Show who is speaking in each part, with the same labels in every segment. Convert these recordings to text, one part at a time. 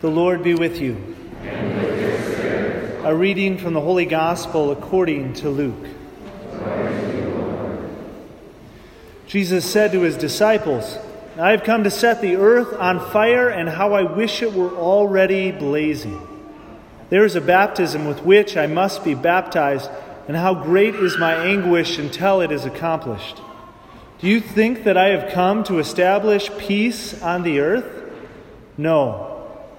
Speaker 1: The Lord be with you. A reading from the Holy Gospel according to Luke. Jesus said to his disciples, I have come to set the earth on fire, and how I wish it were already blazing. There is a baptism with which I must be baptized, and how great is my anguish until it is accomplished. Do you think that I have come to establish peace on the earth? No.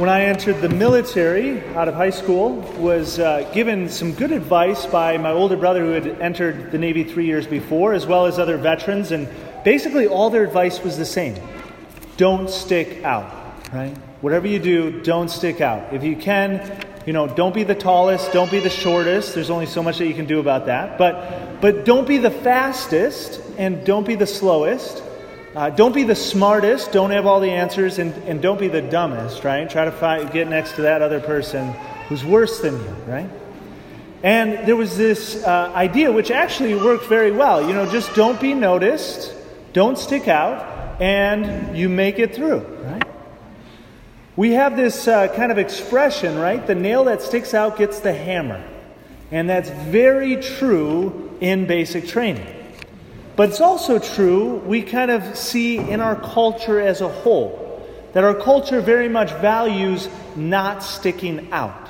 Speaker 1: when I entered the military out of high school, was uh, given some good advice by my older brother who had entered the Navy three years before, as well as other veterans. And basically, all their advice was the same don't stick out, right? Whatever you do, don't stick out. If you can, you know, don't be the tallest, don't be the shortest. There's only so much that you can do about that. But, but don't be the fastest and don't be the slowest. Uh, don't be the smartest, don't have all the answers, and, and don't be the dumbest, right? Try to find, get next to that other person who's worse than you, right? And there was this uh, idea which actually worked very well. You know, just don't be noticed, don't stick out, and you make it through, right? We have this uh, kind of expression, right? The nail that sticks out gets the hammer. And that's very true in basic training. But it's also true, we kind of see in our culture as a whole, that our culture very much values not sticking out.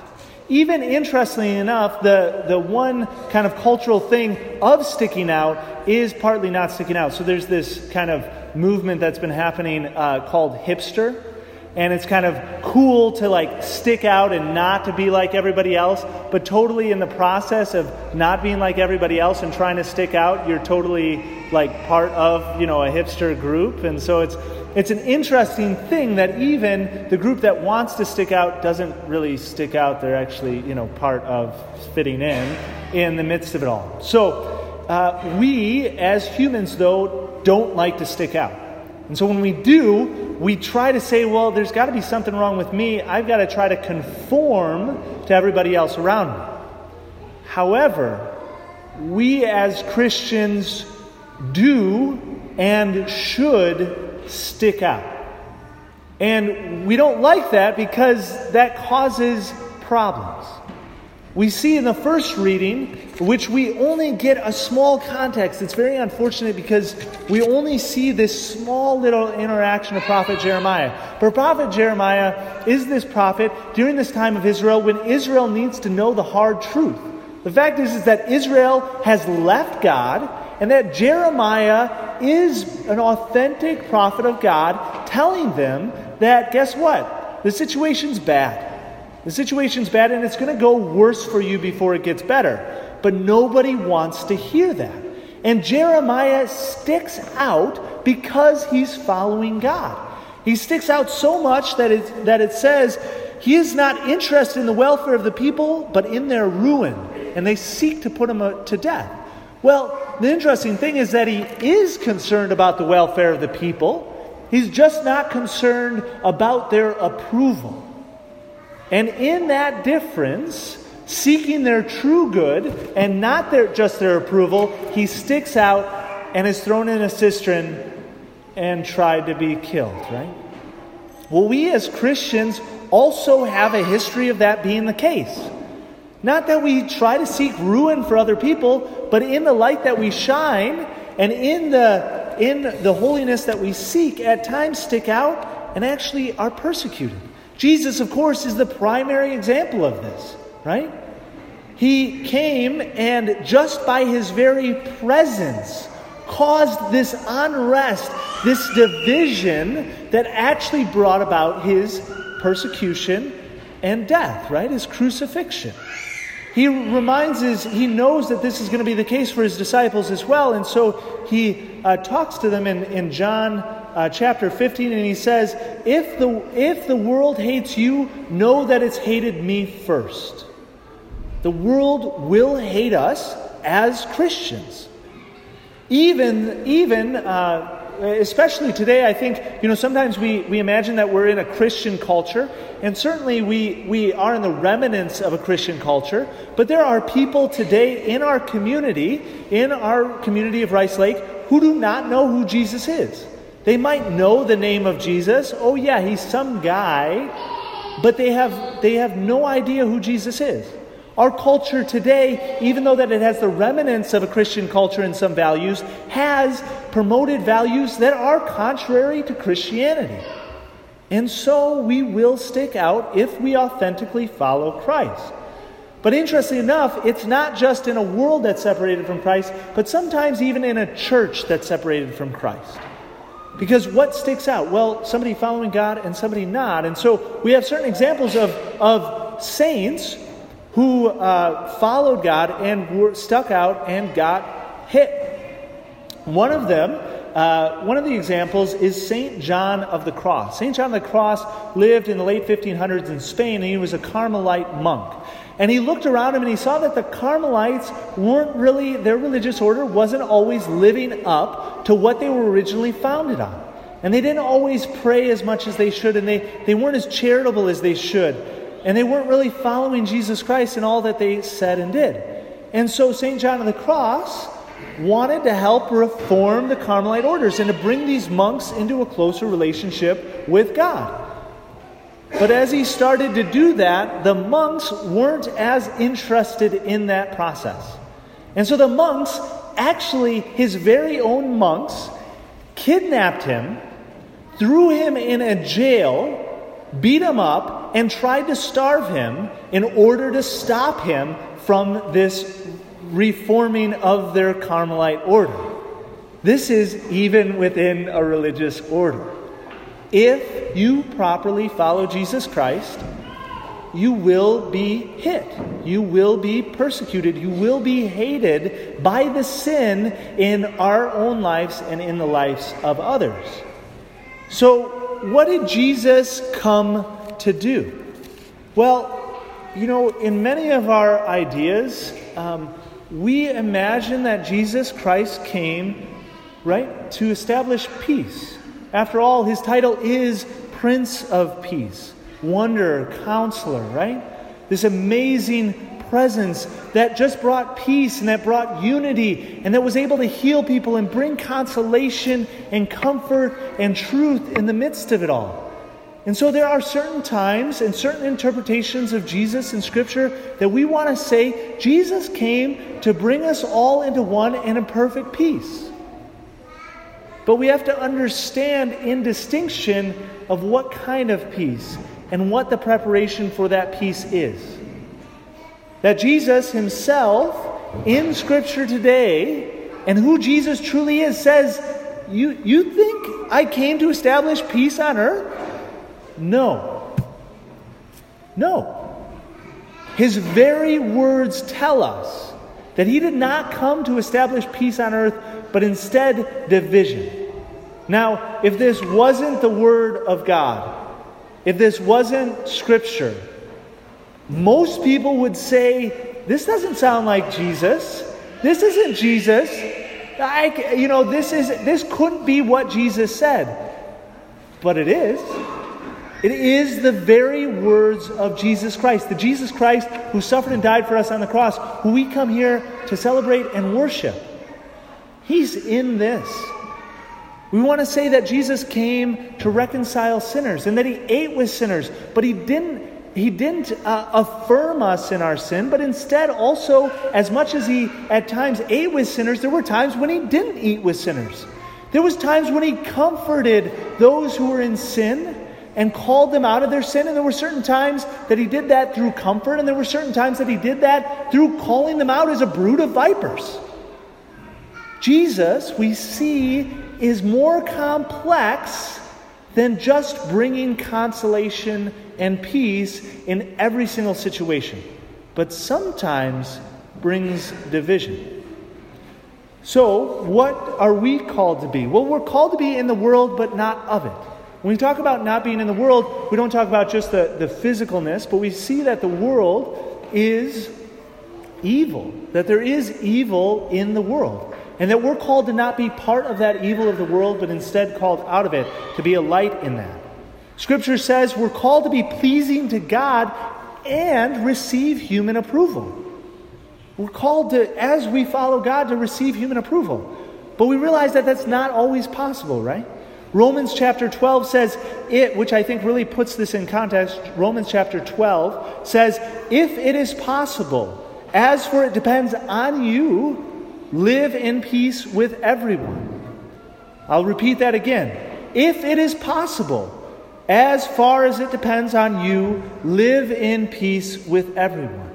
Speaker 1: Even interestingly enough, the, the one kind of cultural thing of sticking out is partly not sticking out. So there's this kind of movement that's been happening uh, called hipster and it's kind of cool to like stick out and not to be like everybody else but totally in the process of not being like everybody else and trying to stick out you're totally like part of you know a hipster group. And so it's it's an interesting thing that even the group that wants to stick out doesn't really stick out. They're actually you know part of fitting in in the midst of it all. So uh, we as humans though don't like to stick out. And so when we do, we try to say, well, there's got to be something wrong with me. I've got to try to conform to everybody else around me. However, we as Christians do and should stick out. And we don't like that because that causes problems. We see in the first reading, which we only get a small context. It's very unfortunate because we only see this small little interaction of Prophet Jeremiah. But Prophet Jeremiah is this prophet during this time of Israel when Israel needs to know the hard truth. The fact is, is that Israel has left God and that Jeremiah is an authentic prophet of God telling them that, guess what? The situation's bad. The situation's bad and it's going to go worse for you before it gets better. But nobody wants to hear that. And Jeremiah sticks out because he's following God. He sticks out so much that it, that it says he is not interested in the welfare of the people, but in their ruin. And they seek to put him uh, to death. Well, the interesting thing is that he is concerned about the welfare of the people. He's just not concerned about their approval. And in that difference, seeking their true good and not their, just their approval, he sticks out and is thrown in a cistern and tried to be killed, right? Well, we as Christians also have a history of that being the case. Not that we try to seek ruin for other people, but in the light that we shine and in the, in the holiness that we seek, at times stick out and actually are persecuted. Jesus, of course, is the primary example of this, right? He came and just by his very presence caused this unrest, this division that actually brought about his persecution and death, right? His crucifixion. He reminds us, he knows that this is going to be the case for his disciples as well. And so he uh, talks to them in, in John uh, chapter 15 and he says, if the, if the world hates you, know that it's hated me first. The world will hate us as Christians. Even, even, uh, especially today, I think, you know, sometimes we, we imagine that we're in a Christian culture, and certainly we, we are in the remnants of a Christian culture, but there are people today in our community, in our community of Rice Lake, who do not know who Jesus is. They might know the name of Jesus. Oh, yeah, he's some guy, but they have, they have no idea who Jesus is. Our culture today, even though that it has the remnants of a Christian culture and some values, has promoted values that are contrary to Christianity. And so we will stick out if we authentically follow Christ. But interestingly enough, it's not just in a world that's separated from Christ, but sometimes even in a church that's separated from Christ. Because what sticks out? Well, somebody following God and somebody not. And so we have certain examples of, of saints who uh, followed God and were stuck out and got hit. One of them, uh, one of the examples is St. John of the Cross. St. John of the Cross lived in the late 1500s in Spain, and he was a Carmelite monk. And he looked around him and he saw that the Carmelites weren't really, their religious order wasn't always living up to what they were originally founded on. And they didn't always pray as much as they should, and they, they weren't as charitable as they should. And they weren't really following Jesus Christ in all that they said and did. And so St. John of the Cross wanted to help reform the Carmelite orders and to bring these monks into a closer relationship with God. But as he started to do that, the monks weren't as interested in that process. And so the monks, actually, his very own monks, kidnapped him, threw him in a jail, beat him up, and tried to starve him in order to stop him from this reforming of their Carmelite order. This is even within a religious order. If you properly follow Jesus Christ, you will be hit. You will be persecuted. You will be hated by the sin in our own lives and in the lives of others. So, what did Jesus come to do? Well, you know, in many of our ideas, um, we imagine that Jesus Christ came, right, to establish peace. After all, his title is Prince of Peace, Wonder, Counselor, right? This amazing presence that just brought peace and that brought unity and that was able to heal people and bring consolation and comfort and truth in the midst of it all. And so there are certain times and certain interpretations of Jesus in Scripture that we want to say Jesus came to bring us all into one and a perfect peace. But we have to understand in distinction of what kind of peace and what the preparation for that peace is. That Jesus himself in Scripture today and who Jesus truly is says, You, you think I came to establish peace on earth? No. No. His very words tell us that he did not come to establish peace on earth, but instead division. Now, if this wasn't the Word of God, if this wasn't Scripture, most people would say, This doesn't sound like Jesus. This isn't Jesus. I, you know, this, is, this couldn't be what Jesus said. But it is. It is the very words of Jesus Christ, the Jesus Christ who suffered and died for us on the cross, who we come here to celebrate and worship. He's in this. We want to say that Jesus came to reconcile sinners and that he ate with sinners, but he didn't he didn't uh, affirm us in our sin, but instead also, as much as he at times ate with sinners, there were times when he didn't eat with sinners. There was times when he comforted those who were in sin and called them out of their sin, and there were certain times that he did that through comfort, and there were certain times that he did that through calling them out as a brood of vipers. Jesus, we see, is more complex than just bringing consolation and peace in every single situation. but sometimes brings division. So, what are we called to be? Well, we're called to be in the world, but not of it. When we talk about not being in the world, we don't talk about just the, the physicalness, but we see that the world is evil, that there is evil in the world, and that we're called to not be part of that evil of the world, but instead called out of it to be a light in that. Scripture says we're called to be pleasing to God and receive human approval. We're called to, as we follow God, to receive human approval. But we realize that that's not always possible, right? Romans chapter 12 says it, which I think really puts this in context. Romans chapter 12 says, If it is possible, as for it depends on you, live in peace with everyone. I'll repeat that again. If it is possible, as far as it depends on you, live in peace with everyone.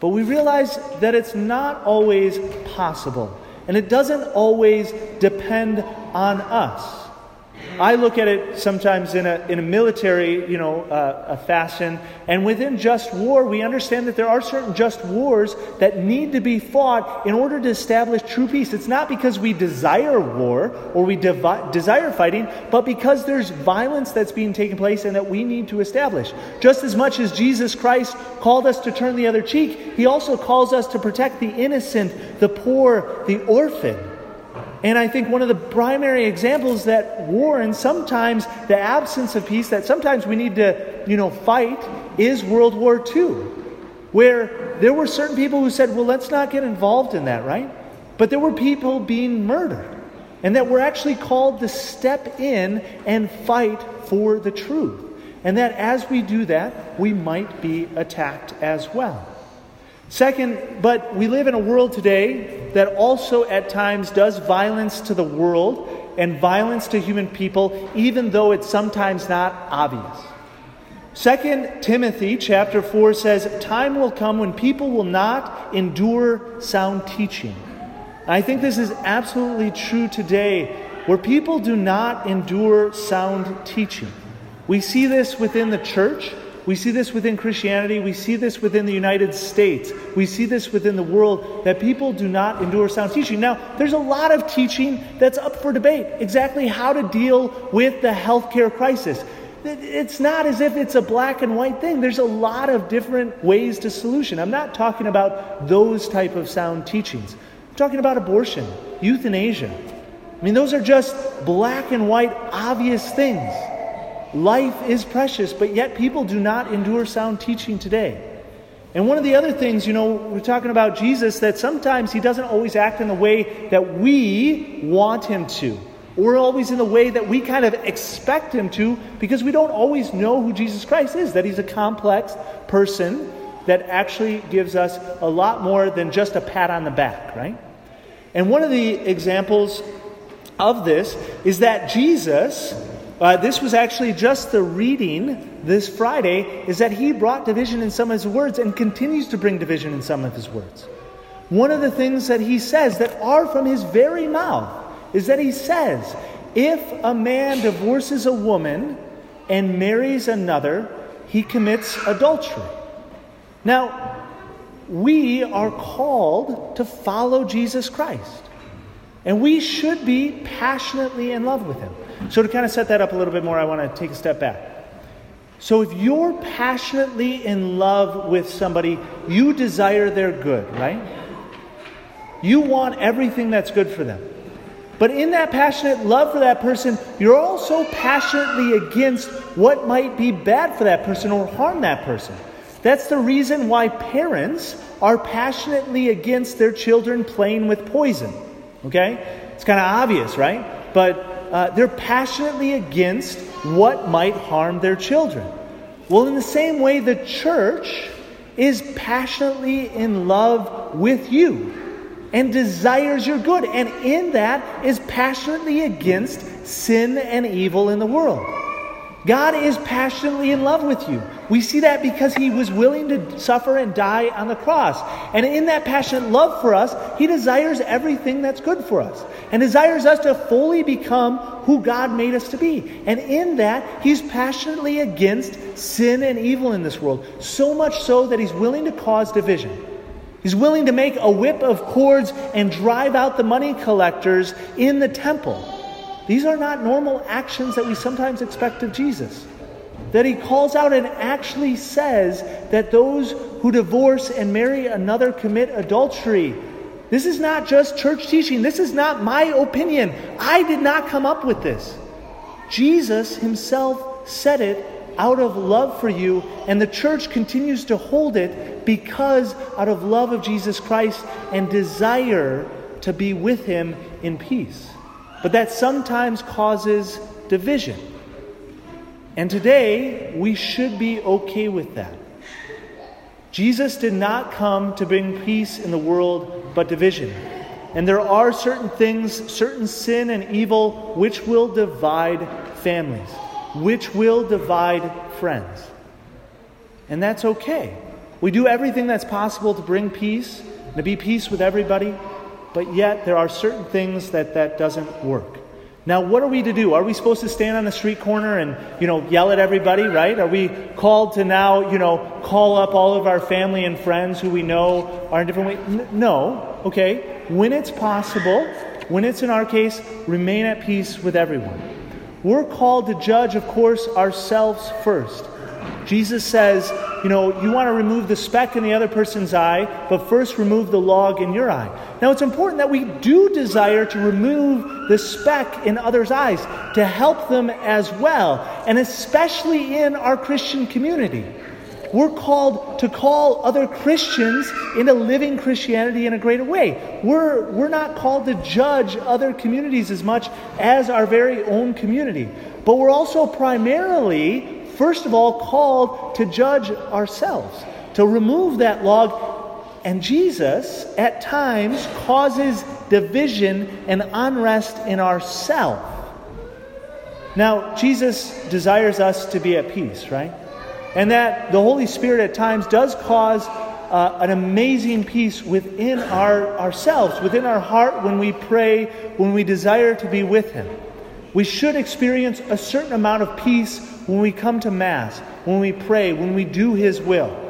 Speaker 1: But we realize that it's not always possible, and it doesn't always depend on us. I look at it sometimes in a, in a military, you know, uh, fashion, and within just war, we understand that there are certain just wars that need to be fought in order to establish true peace. It's not because we desire war or we devi- desire fighting, but because there's violence that's being taken place and that we need to establish. Just as much as Jesus Christ called us to turn the other cheek, he also calls us to protect the innocent, the poor, the orphan. And I think one of the primary examples that war and sometimes the absence of peace that sometimes we need to, you know, fight is World War II, where there were certain people who said, well, let's not get involved in that, right? But there were people being murdered, and that we're actually called to step in and fight for the truth. And that as we do that, we might be attacked as well. Second, but we live in a world today that also at times does violence to the world and violence to human people, even though it's sometimes not obvious. Second Timothy chapter 4 says, Time will come when people will not endure sound teaching. I think this is absolutely true today, where people do not endure sound teaching. We see this within the church. We see this within Christianity. We see this within the United States. We see this within the world that people do not endure sound teaching. Now, there's a lot of teaching that's up for debate exactly how to deal with the healthcare crisis. It's not as if it's a black and white thing. There's a lot of different ways to solution. I'm not talking about those type of sound teachings. I'm talking about abortion, euthanasia. I mean, those are just black and white obvious things. Life is precious, but yet people do not endure sound teaching today. And one of the other things, you know, we're talking about Jesus, that sometimes he doesn't always act in the way that we want him to, or always in the way that we kind of expect him to, because we don't always know who Jesus Christ is, that he's a complex person that actually gives us a lot more than just a pat on the back, right? And one of the examples of this is that Jesus uh, this was actually just the reading this Friday, is that he brought division in some of his words and continues to bring division in some of his words. One of the things that he says that are from his very mouth is that he says, if a man divorces a woman and marries another, he commits adultery. Now, we are called to follow Jesus Christ. And we should be passionately in love with him. So, to kind of set that up a little bit more, I want to take a step back. So, if you're passionately in love with somebody, you desire their good, right? You want everything that's good for them. But in that passionate love for that person, you're also passionately against what might be bad for that person or harm that person. That's the reason why parents are passionately against their children playing with poison. Okay? It's kind of obvious, right? But uh, they're passionately against what might harm their children. Well, in the same way, the church is passionately in love with you and desires your good, and in that is passionately against sin and evil in the world. God is passionately in love with you. We see that because he was willing to suffer and die on the cross. And in that passionate love for us, he desires everything that's good for us and desires us to fully become who God made us to be. And in that, he's passionately against sin and evil in this world, so much so that he's willing to cause division. He's willing to make a whip of cords and drive out the money collectors in the temple. These are not normal actions that we sometimes expect of Jesus that he calls out and actually says that those who divorce and marry another commit adultery. This is not just church teaching. This is not my opinion. I did not come up with this. Jesus himself said it out of love for you, and the church continues to hold it because out of love of Jesus Christ and desire to be with him in peace. But that sometimes causes division. And today, we should be okay with that. Jesus did not come to bring peace in the world, but division. And there are certain things, certain sin and evil, which will divide families, which will divide friends. And that's okay. We do everything that's possible to bring peace, to be peace with everybody, but yet there are certain things that that doesn't work. Now, what are we to do? Are we supposed to stand on the street corner and, you know, yell at everybody, right? Are we called to now, you know, call up all of our family and friends who we know are in different ways? No, okay? When it's possible, when it's in our case, remain at peace with everyone. We're called to judge, of course, ourselves first. Jesus says, you know, you want to remove the speck in the other person's eye, but first remove the log in your eye. Now, it's important that we do desire to remove the speck in others' eyes to help them as well, and especially in our Christian community. We're called to call other Christians into living Christianity in a greater way. We're, we're not called to judge other communities as much as our very own community. But we're also primarily first of all, called to judge ourselves, to remove that log. And Jesus, at times, causes division and unrest in ourself. Now, Jesus desires us to be at peace, right? And that the Holy Spirit at times does cause uh, an amazing peace within our, ourselves, within our heart when we pray, when we desire to be with Him. We should experience a certain amount of peace when we come to Mass, when we pray, when we do His will.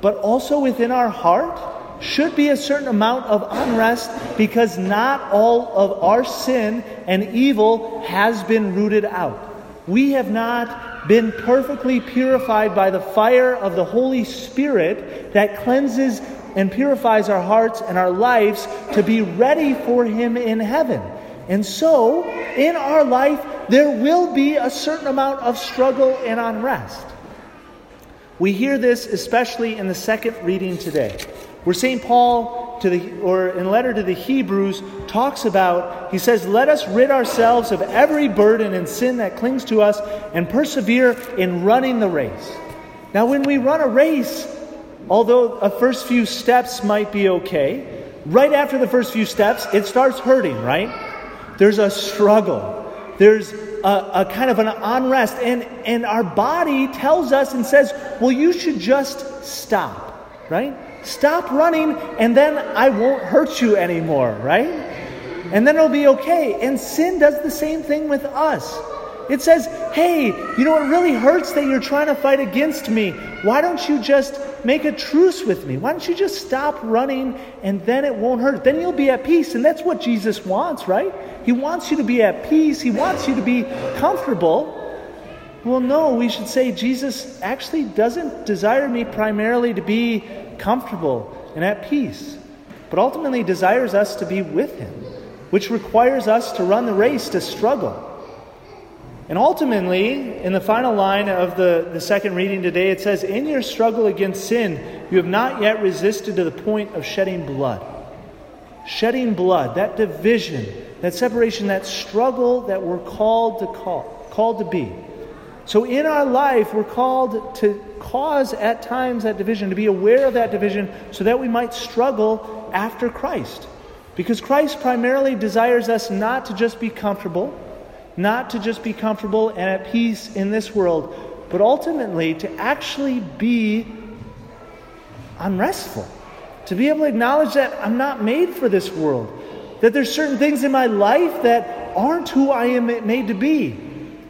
Speaker 1: But also within our heart should be a certain amount of unrest because not all of our sin and evil has been rooted out. We have not been perfectly purified by the fire of the Holy Spirit that cleanses and purifies our hearts and our lives to be ready for Him in heaven. And so, in our life, there will be a certain amount of struggle and unrest. We hear this especially in the second reading today, where St. Paul, to the, or in letter to the Hebrews, talks about, he says, Let us rid ourselves of every burden and sin that clings to us and persevere in running the race. Now, when we run a race, although the first few steps might be okay, right after the first few steps, it starts hurting, right? There's a struggle. There's a, a, kind of an unrest. And, and our body tells us and says, well, you should just stop, right? Stop running, and then I won't hurt you anymore, right? And then it'll be okay. And sin does the same thing with us. It says, hey, you know, it really hurts that you're trying to fight against me. Why don't you just make a truce with me? Why don't you just stop running and then it won't hurt? Then you'll be at peace. And that's what Jesus wants, right? He wants you to be at peace, He wants you to be comfortable. Well, no, we should say Jesus actually doesn't desire me primarily to be comfortable and at peace, but ultimately desires us to be with Him, which requires us to run the race, to struggle. And ultimately, in the final line of the, the second reading today, it says, In your struggle against sin, you have not yet resisted to the point of shedding blood. Shedding blood, that division, that separation, that struggle that we're called to call, called to be. So in our life, we're called to cause at times that division, to be aware of that division, so that we might struggle after Christ. Because Christ primarily desires us not to just be comfortable not to just be comfortable and at peace in this world, but ultimately to actually be unrestful. To be able to acknowledge that I'm not made for this world, that there's certain things in my life that aren't who I am made to be.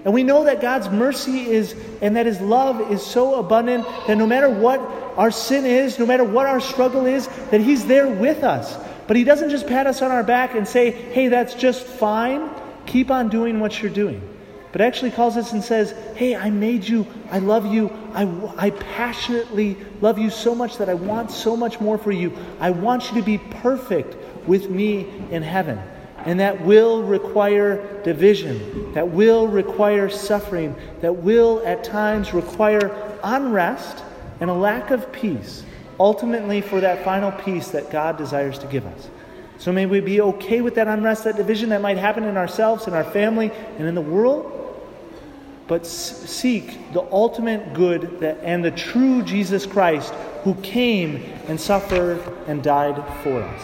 Speaker 1: And we know that God's mercy is and that His love is so abundant that no matter what our sin is, no matter what our struggle is, that He's there with us. But He doesn't just pat us on our back and say, hey, that's just fine. Keep on doing what you're doing. But actually calls us and says, hey, I made you. I love you. I, I passionately love you so much that I want so much more for you. I want you to be perfect with me in heaven. And that will require division, that will require suffering, that will at times require unrest and a lack of peace, ultimately for that final peace that God desires to give us. So may we be okay with that unrest, that division that might happen in ourselves, in our family, and in the world, but seek the ultimate good that, and the true Jesus Christ who came and suffered and died for us.